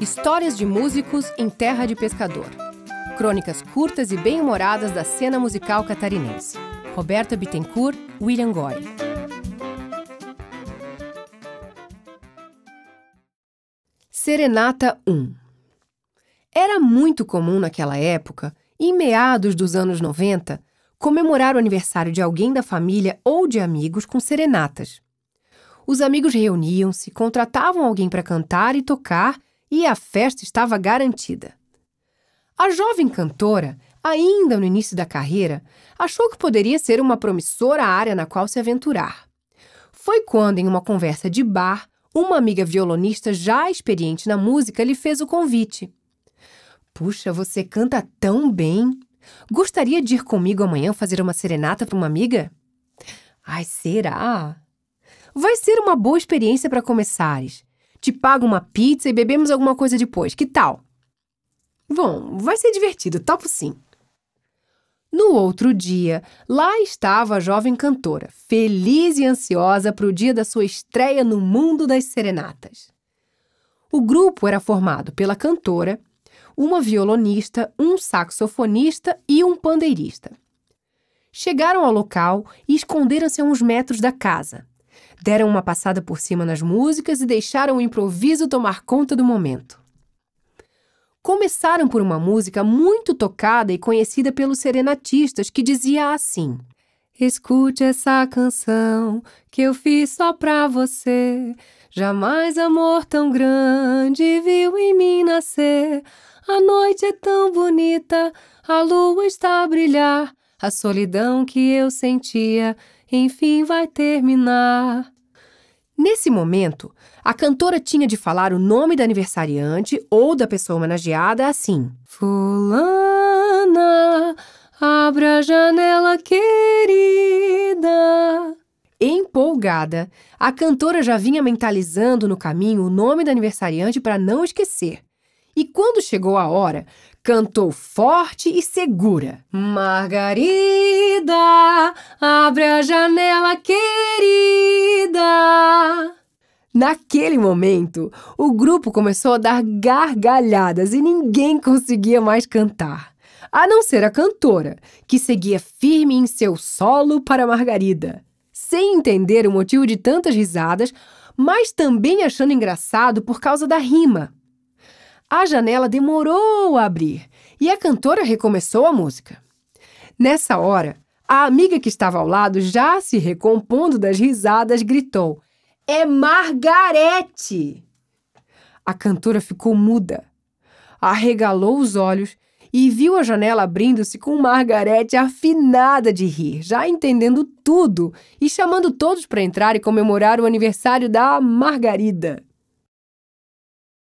Histórias de músicos em terra de pescador. Crônicas curtas e bem-humoradas da cena musical catarinense. Roberta Bittencourt, William Goy. Serenata 1 Era muito comum naquela época, em meados dos anos 90, comemorar o aniversário de alguém da família ou de amigos com serenatas. Os amigos reuniam-se, contratavam alguém para cantar e tocar e a festa estava garantida. A jovem cantora, ainda no início da carreira, achou que poderia ser uma promissora área na qual se aventurar. Foi quando, em uma conversa de bar, uma amiga violonista já experiente na música lhe fez o convite. Puxa, você canta tão bem! Gostaria de ir comigo amanhã fazer uma serenata para uma amiga? Ai, será? Vai ser uma boa experiência para começares. Te pago uma pizza e bebemos alguma coisa depois. Que tal? Bom, vai ser divertido, topo sim. No outro dia, lá estava a jovem cantora, feliz e ansiosa para o dia da sua estreia no mundo das serenatas. O grupo era formado pela cantora, uma violonista, um saxofonista e um pandeirista. Chegaram ao local e esconderam-se a uns metros da casa. Deram uma passada por cima nas músicas e deixaram o improviso tomar conta do momento. Começaram por uma música muito tocada e conhecida pelos serenatistas, que dizia assim: Escute essa canção que eu fiz só pra você. Jamais amor tão grande viu em mim nascer. A noite é tão bonita, a lua está a brilhar. A solidão que eu sentia, enfim vai terminar. Nesse momento, a cantora tinha de falar o nome da aniversariante ou da pessoa homenageada assim: Fulana, abre a janela querida. Empolgada, a cantora já vinha mentalizando no caminho o nome da aniversariante para não esquecer. E quando chegou a hora, cantou forte e segura: Margarida, abre a janela, querida. Naquele momento, o grupo começou a dar gargalhadas e ninguém conseguia mais cantar, a não ser a cantora, que seguia firme em seu solo para Margarida, sem entender o motivo de tantas risadas, mas também achando engraçado por causa da rima. A janela demorou a abrir e a cantora recomeçou a música. Nessa hora, a amiga que estava ao lado, já se recompondo das risadas, gritou: É Margarete! A cantora ficou muda, arregalou os olhos e viu a janela abrindo-se com Margarete afinada de rir, já entendendo tudo e chamando todos para entrar e comemorar o aniversário da Margarida.